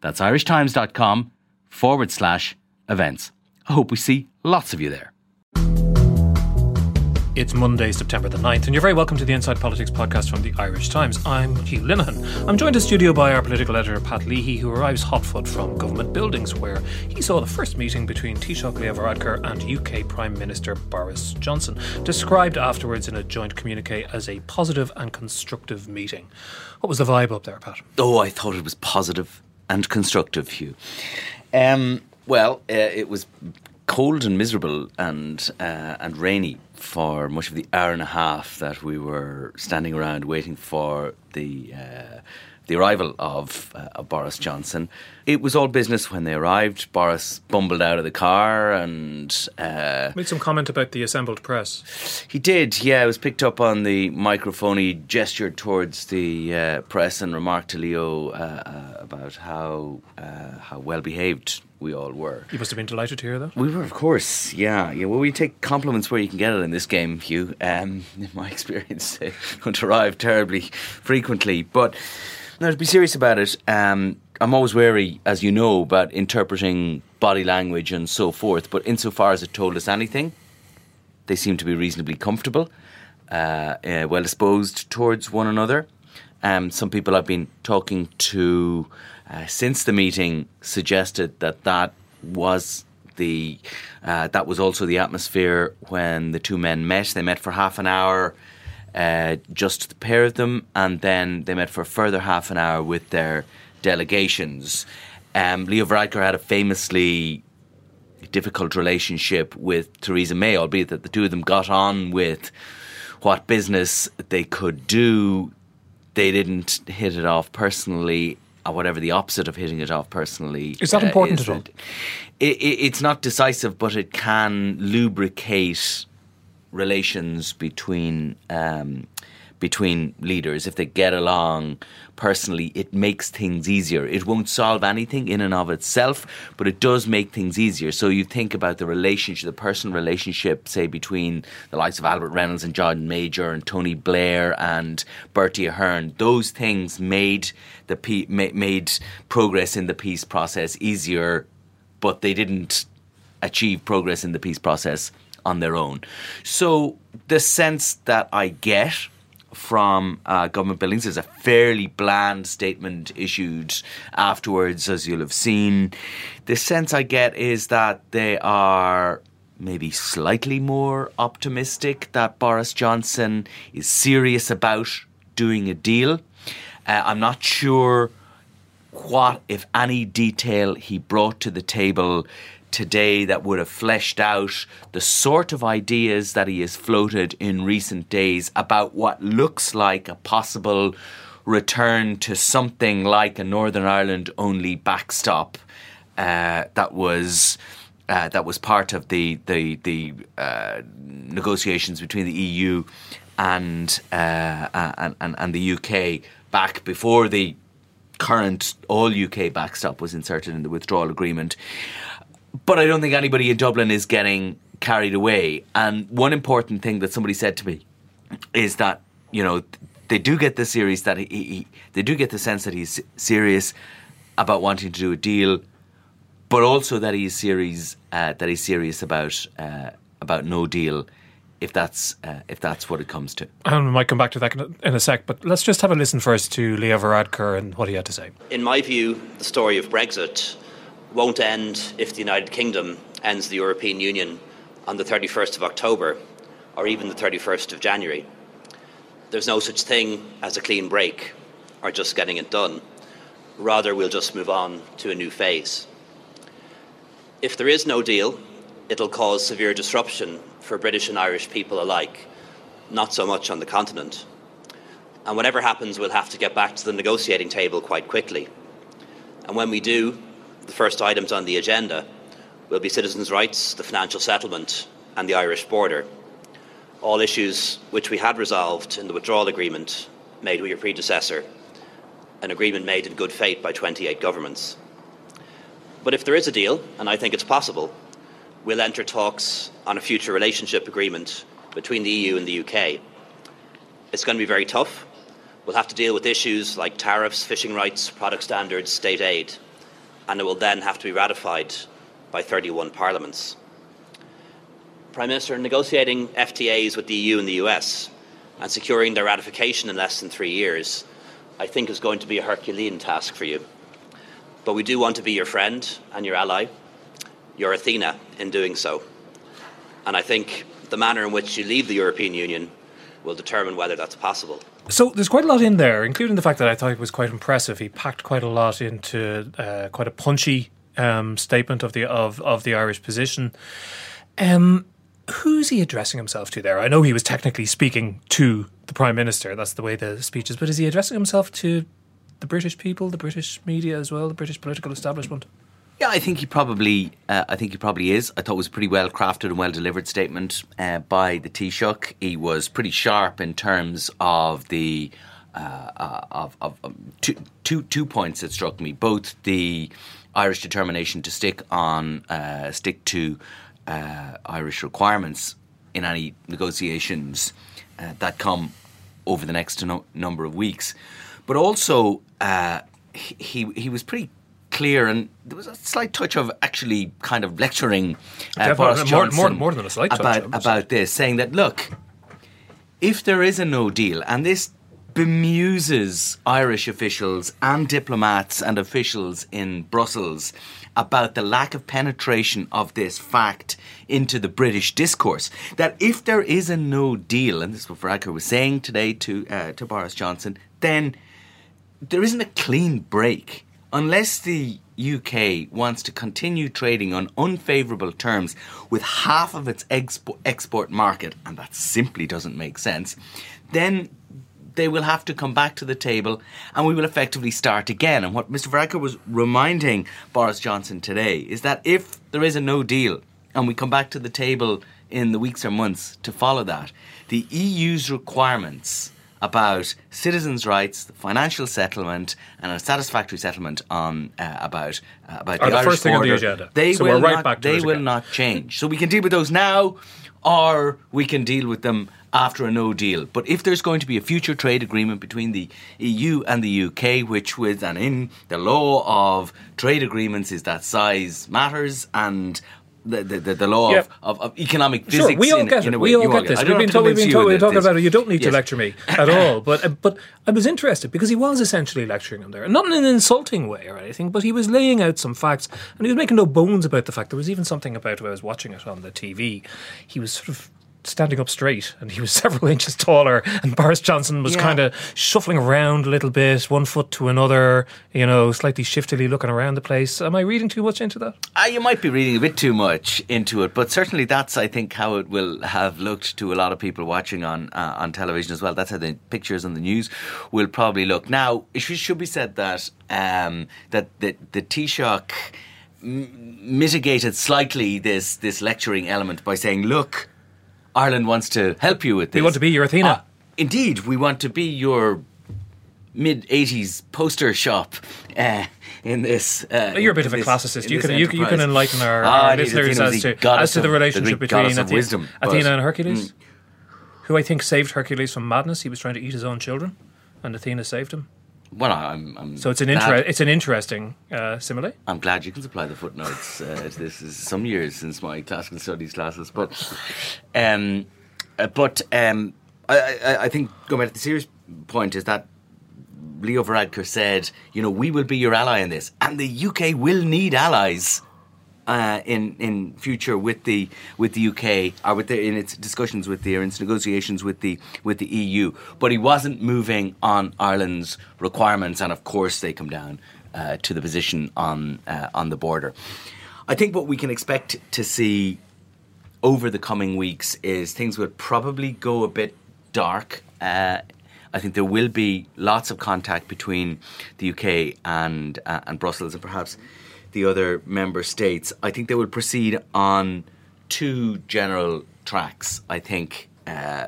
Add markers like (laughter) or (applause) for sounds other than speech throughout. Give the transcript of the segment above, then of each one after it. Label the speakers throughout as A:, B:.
A: That's irishtimes.com forward slash events. I hope we see lots of you there.
B: It's Monday, September the 9th, and you're very welcome to the Inside Politics podcast from the Irish Times. I'm Hugh Linehan. I'm joined in studio by our political editor, Pat Leahy, who arrives hotfoot from government buildings, where he saw the first meeting between Taoiseach Leo Varadkar and UK Prime Minister Boris Johnson, described afterwards in a joint communique as a positive and constructive meeting. What was the vibe up there, Pat?
A: Oh, I thought it was positive and constructive, Hugh. Um, well, uh, it was cold and miserable and uh, and rainy for much of the hour and a half that we were standing around waiting for the uh, the arrival of, uh, of Boris Johnson. It was all business when they arrived. Boris bumbled out of the car and uh,
B: made some comment about the assembled press.
A: He did, yeah. It was picked up on the microphone. He gestured towards the uh, press and remarked to Leo uh, uh, about how uh, how well behaved we all were.
B: You must have been delighted to hear that.
A: We were, of course, yeah. Yeah, well, we take compliments where you can get it in this game, Hugh. Um, (laughs) in my (laughs) experience, they don't arrive terribly frequently. But now, to be serious about it, um, I'm always wary, as you know, about interpreting body language and so forth. But insofar as it told us anything, they seem to be reasonably comfortable, uh, uh, well disposed towards one another. Um, some people I've been talking to uh, since the meeting suggested that that was the uh, that was also the atmosphere when the two men met. They met for half an hour, uh, just the pair of them, and then they met for a further half an hour with their delegations. Um, Leo Varadkar had a famously difficult relationship with Theresa May, albeit that the two of them got on with what business they could do. They didn't hit it off personally, or whatever the opposite of hitting it off personally.
B: Is that uh, important is
A: at all? It, it, it's not decisive, but it can lubricate relations between um, between leaders, if they get along personally, it makes things easier. It won't solve anything in and of itself, but it does make things easier. So you think about the relationship, the personal relationship, say, between the likes of Albert Reynolds and John Major and Tony Blair and Bertie Ahern. Those things made the made progress in the peace process easier, but they didn't achieve progress in the peace process on their own. So the sense that I get from uh, government buildings. is a fairly bland statement issued afterwards, as you'll have seen. The sense I get is that they are maybe slightly more optimistic that Boris Johnson is serious about doing a deal. Uh, I'm not sure what, if any, detail he brought to the table today that would have fleshed out the sort of ideas that he has floated in recent days about what looks like a possible return to something like a Northern Ireland only backstop uh, that was. Uh, that was part of the the the uh, negotiations between the EU and, uh, and and and the UK back before the current all UK backstop was inserted in the withdrawal agreement. But I don't think anybody in Dublin is getting carried away. And one important thing that somebody said to me is that, you know, they do get the series that he, he they do get the sense that he's serious about wanting to do a deal, but also that he's serious uh, that he's serious about uh, about no deal. If that's uh, if that's what it comes to,
B: and we might come back to that in a sec. But let's just have a listen first to Leo Varadkar and what he had to say.
C: In my view, the story of Brexit won't end if the United Kingdom ends the European Union on the 31st of October or even the 31st of January. There's no such thing as a clean break or just getting it done. Rather, we'll just move on to a new phase. If there is no deal, it'll cause severe disruption for British and Irish people alike, not so much on the continent. And whatever happens, we'll have to get back to the negotiating table quite quickly And when we do, the first items on the agenda will be citizens' rights, the financial settlement, and the Irish border. All issues which we had resolved in the withdrawal agreement made with your predecessor, an agreement made in good faith by 28 governments. But if there is a deal, and I think it's possible, we'll enter talks on a future relationship agreement between the EU and the UK. It's going to be very tough. We'll have to deal with issues like tariffs, fishing rights, product standards, state aid, and it will then have to be ratified by 31 parliaments. Prime Minister, negotiating FTAs with the EU and the US and securing their ratification in less than three years, I think is going to be a Herculean task for you. But we do want to be your friend and your ally, your Athena in doing so. And I think the manner in which you leave the European Union will determine whether that's possible.
B: So there's quite a lot in there, including the fact that I thought it was quite impressive. He packed quite a lot into uh, quite a punchy um, statement of the of of the Irish position. Um, who's he addressing himself to there? I know he was technically speaking to the prime minister. That's the way the speech is. But is he addressing himself to the British people, the British media as well, the British political establishment?
A: Yeah, I think he probably. Uh, I think he probably is. I thought it was a pretty well crafted and well delivered statement uh, by the Taoiseach. He was pretty sharp in terms of the uh, uh of, of, of two, two, two points that struck me. Both the Irish determination to stick on uh, stick to uh, Irish requirements in any negotiations that come over the next no- number of weeks, but also he he was pretty clear, and there was a slight touch of actually kind of lecturing uh, Boris Johnson
B: more, more, more, than a slight
A: about,
B: touch,
A: about this, saying that look, if there is a no deal, and this bemuses Irish officials and diplomats and officials in Brussels about the lack of penetration of this fact into the British discourse. That if there is a no deal, and this is what Varadkar was saying today to uh, to Boris Johnson, then there isn't a clean break unless the UK wants to continue trading on unfavourable terms with half of its expo- export market, and that simply doesn't make sense, then they will have to come back to the table and we will effectively start again. And what Mr. Varadkar was reminding Boris Johnson today is that if there is a no deal and we come back to the table in the weeks or months to follow that, the EU's requirements about citizens' rights, the financial settlement, and a satisfactory settlement on uh, about uh, about
B: Are
A: the,
B: the
A: Irish
B: first thing
A: border.
B: on the agenda.
A: They
B: so
A: will
B: we're right
A: not,
B: back to
A: They will
B: again.
A: not change. So we can deal with those now, or we can deal with them after a no deal. But if there's going to be a future trade agreement between the EU and the UK, which with and in the law of trade agreements is that size matters and the, the, the law of, of, economic physics.
B: Sure, we all get it. We all get this. We've been,
A: have to
B: talk, we've been, we're talking about it. You don't need to lecture me at all. (coughs) But uh, but I was interested because he was essentially lecturing him there, not in an insulting way or anything, but he was laying out some facts and he was making no bones about the fact. There was even something about when I was watching it on the TV. He was sort of standing up straight and he was (laughs) several inches taller and Boris Johnson was
A: Yeah.
B: kind of shuffling around a little bit one foot to another you know slightly shiftily looking around the place am I reading too much into that
A: Ah, you might be reading a bit too much into it, but certainly that's, I think, how it will have looked to a lot of people watching on uh, on television as well. That's how the pictures on the news will probably look. Now, it should, should be said that um, that the, the Taoiseach m- mitigated slightly this this lecturing element by saying, "Look, Ireland wants to help you with this.
B: We want to be your Athena.
A: Uh, indeed, we want to be your." Mid '80s poster shop uh, in this. Uh,
B: You're a bit of a
A: this-
B: classicist. You can, you, you can enlighten our,
A: Ah,
B: our listeners as to, as to the relationship
A: the
B: between Athena,
A: wisdom,
B: Athena and Hercules, who I think saved Hercules from madness. He was trying to eat his own children, and Athena saved him.
A: Well, I'm, I'm
B: So it's an inter- it's an interesting uh, simile.
A: I'm glad you can supply the footnotes. Uh, to this is some years since my classical studies classes, but um, uh, but um, I, I, I think going back to the serious point is that Leo Varadkar said, you know, we will be your ally in this, and the UK will need allies. Uh, in in future with the with the UK or with the in its discussions with the or in its negotiations with the with the EU, but he wasn't moving on Ireland's requirements, and of course they come down uh, to the position on uh, on the border. I think what we can expect to see over the coming weeks is things would probably go a bit dark uh, I think there will be lots of contact between the UK and uh, and Brussels and perhaps the other member states. I think they will proceed on two general tracks. I think uh,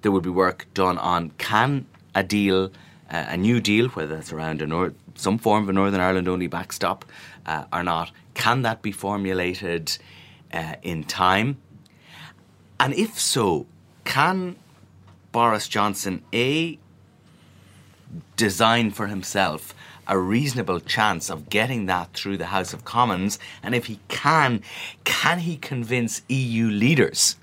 A: there will be work done on can a deal, uh, a new deal, whether that's around a nor- some form of a Northern Ireland only backstop uh, or not, can that be formulated uh, in time? And if so, can Boris Johnson A design for himself a reasonable chance of getting that through the House of Commons? And if he can, can he convince EU leaders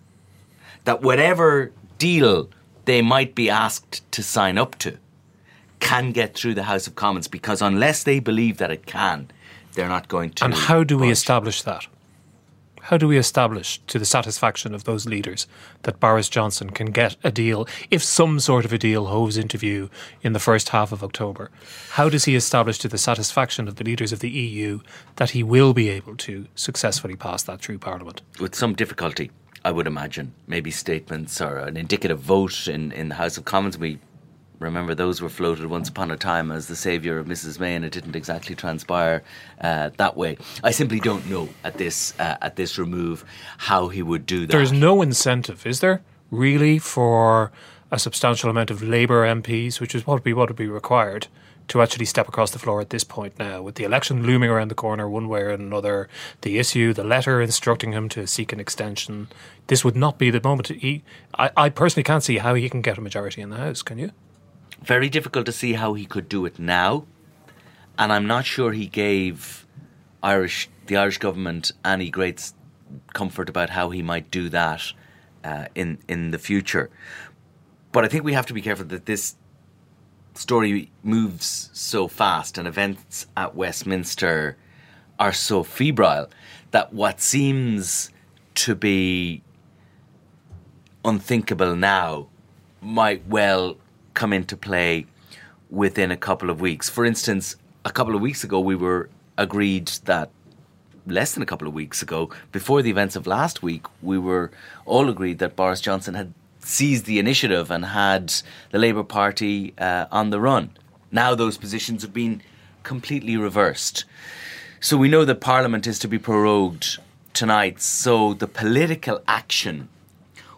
A: that whatever deal they might be asked to sign up to can get through the House of Commons? Because unless they believe that it can, they're not going to.
B: And how do we establish that? How do we establish to the satisfaction of those leaders that Boris Johnson can get a deal if some sort of a deal hoves into view in the first half of October? How does he establish to the satisfaction of the leaders of the EU that he will be able to successfully pass that through Parliament?
A: with some difficulty, I would imagine. Maybe statements or an indicative vote in, in the House of Commons. We remember those were floated once upon a time as the saviour of Mrs May, and it didn't exactly transpire uh, that way. I simply don't know at this uh, at this remove how he would do that.
B: There's no incentive, is there, really, for a substantial amount of Labour MPs, which is what would be what would be required to actually step across the floor at this point now, with the election looming around the corner one way or another, the issue, the letter instructing him to seek an extension. This would not be the moment. He, I, I personally can't see how he can get a majority in the House. Can you?
A: Very difficult to see how he could do it now, and I'm not sure he gave Irish the Irish government any great comfort about how he might do that uh, in in the future. But I think we have to be careful that this story moves so fast, and events at Westminster are so febrile that what seems to be unthinkable now might well come into play within a couple of weeks. For instance, a couple of weeks ago, we were agreed that less than a couple of weeks ago, before the events of last week, we were all agreed that Boris Johnson had seized the initiative and had the Labour Party uh, on the run. Now those positions have been completely reversed. So we know that Parliament is to be prorogued tonight, so the political action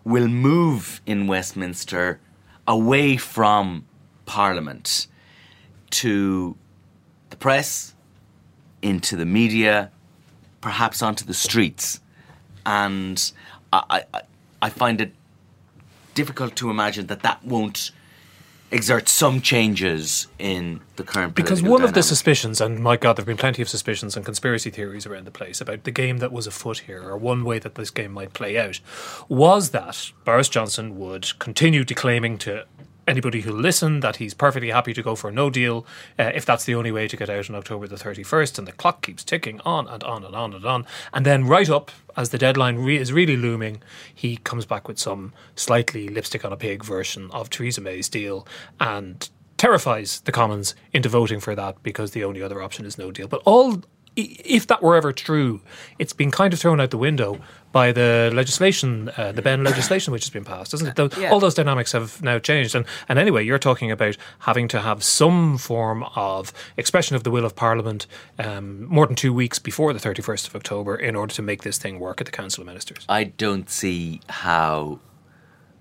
A: will move in Westminster away from Parliament to the press, into the media, perhaps onto the streets. And I, I, I find it difficult to imagine that that won't exert some changes in the current
B: Because one of the suspicions, and my God, there have been plenty of suspicions and conspiracy theories around the place about the game that was afoot here, or one way that this game might play out, was that Boris Johnson would continue declaiming to anybody who listened that he's perfectly happy to go for no deal uh, if that's the only way to get out on October the 31st. And the clock keeps ticking on and on and on and on. And then, right up as the deadline re- is really looming, he comes back with some slightly lipstick on a pig version of Theresa May's deal and terrifies the Commons into voting for that because the only other option is no deal. But all, if that were ever true, it's been kind of thrown out the window by the legislation, uh, the Benn legislation, which has been passed, isn't it? Tho-
A: Yeah.
B: All those dynamics have now changed. And, and anyway, you're talking about having to have some form of expression of the will of Parliament um, more than two weeks before the 31st of October in order to make this thing work at the Council of Ministers.
A: I don't see how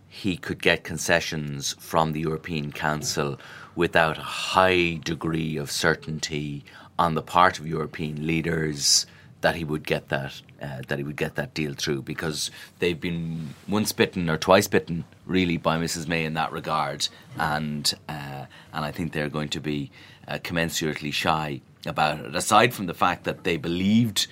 A: he could get concessions from the European Council without a high degree of certainty on the part of European leaders that he would get that uh, that he would get that deal through because they've been once bitten or twice bitten really by Mrs May in that regard. And uh, and I think they're going to be uh, commensurately shy about it. Aside from the fact that they believed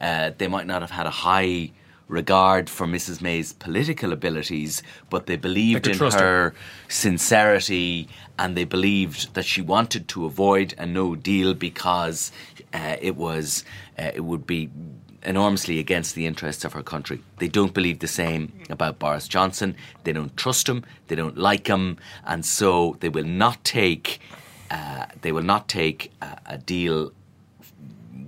A: uh, they might not have had a high regard for Mrs. May's political abilities, but they believed in her,
B: her.
A: sincerity and they believed that she wanted to avoid a no deal because uh, it was uh, it would be enormously against the interests of her country. They don't believe the same about Boris Johnson. They don't trust him. They don't like him, and so they will not take uh, they will not take a, a deal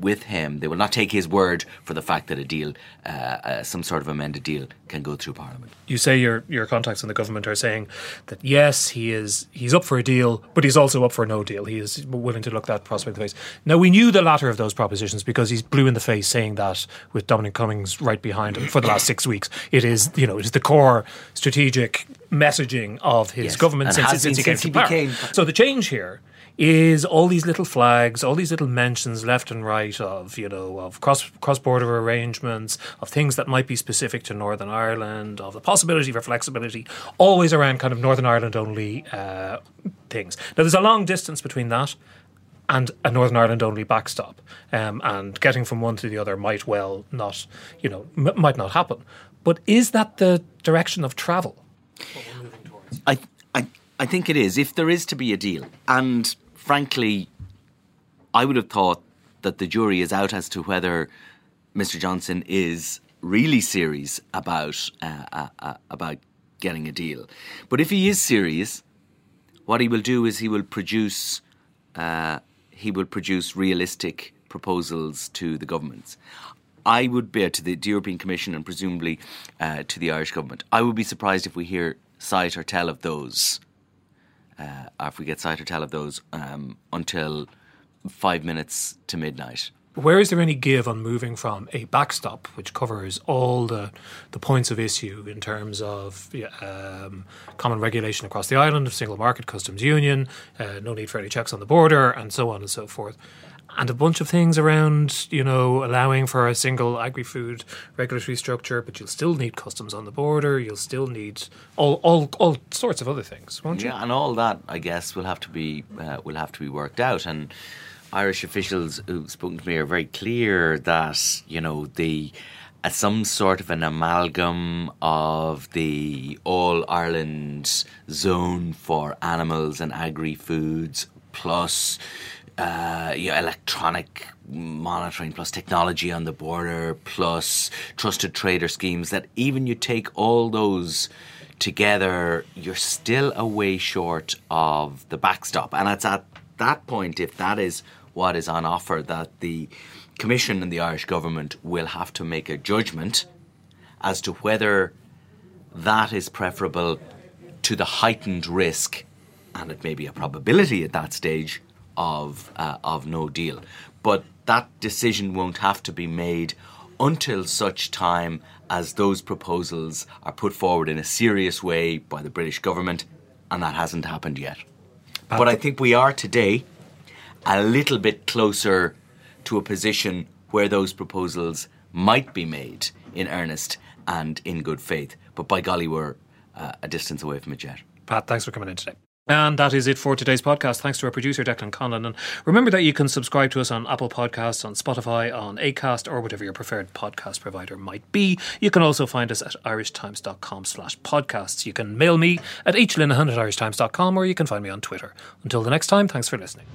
A: with him. They will not take his word for the fact that a deal, uh, uh, some sort of amended deal, can go through Parliament.
B: You say your your contacts in the government are saying that yes, he is he's up for a deal, but he's also up for no deal. He is willing to look that prospect in the face. Now we knew the latter of those propositions because he's blue in the face saying that with Dominic Cummings right behind him for the last six weeks. It is you know it is the core strategic messaging of his
A: Yes,
B: government
A: and
B: since,
A: has
B: since he came
A: since he
B: power.
A: became-
B: So the change here is all these little flags, all these little mentions left and right of you know of cross cross border arrangements, of things that might be specific to Northern Ireland, of the possibility for flexibility, always around kind of Northern Ireland only uh, things. Now there's a long distance between that and a Northern Ireland only backstop, um, and getting from one to the other might well not you know m- might not happen. But is that the direction of travel?
A: I, I, I think it is. If there is to be a deal, and frankly, I would have thought that the jury is out as to whether Mr. Johnson is really serious about uh, uh, uh, about getting a deal. But if he is serious, what he will do is he will produce uh, he will produce realistic proposals to the governments. I would be to the, the European Commission and presumably uh, to the Irish government. I would be surprised if we hear sight or tell of those, uh, if we get sight or tell of those um, until five minutes to midnight.
B: Where is there any give on moving from a backstop, which covers all the, the points of issue in terms of um, common regulation across the island, single market, customs union, uh, no need for any checks on the border, and so on and so forth, and a bunch of things around, you know, allowing for a single agri-food regulatory structure, but you'll still need customs on the border. You'll still need all all, all sorts of other things, won't you?
A: Yeah, and all that I guess will have to be uh, will have to be worked out. And Irish officials who've spoken to me are very clear that you know the uh, some sort of an amalgam of the all Ireland zone for animals and agri foods plus uh, yeah, electronic monitoring plus technology on the border plus trusted trader schemes that even you take all those together you're still a way short of the backstop. And it's at that point if that is what is on offer that the commission and the Irish government will have to make a judgment as to whether that is preferable to the heightened risk and it may be a probability at that stage of uh, of no deal. But that decision won't have to be made until such time as those proposals are put forward in a serious way by the British government, and that hasn't happened yet. But I think we are today a little bit closer to a position where those proposals might be made in earnest and in good faith. But by golly, we're uh, a distance away from it yet.
B: Pat, thanks for coming in today. And that is it for today's podcast. Thanks to our producer, Declan Conlon. And remember that you can subscribe to us on Apple Podcasts, on Spotify, on Acast, or whatever your preferred podcast provider might be. You can also find us at irishtimes.com slash podcasts. You can mail me at hlinehan at irishtimes.com or you can find me on Twitter. Until the next time, thanks for listening.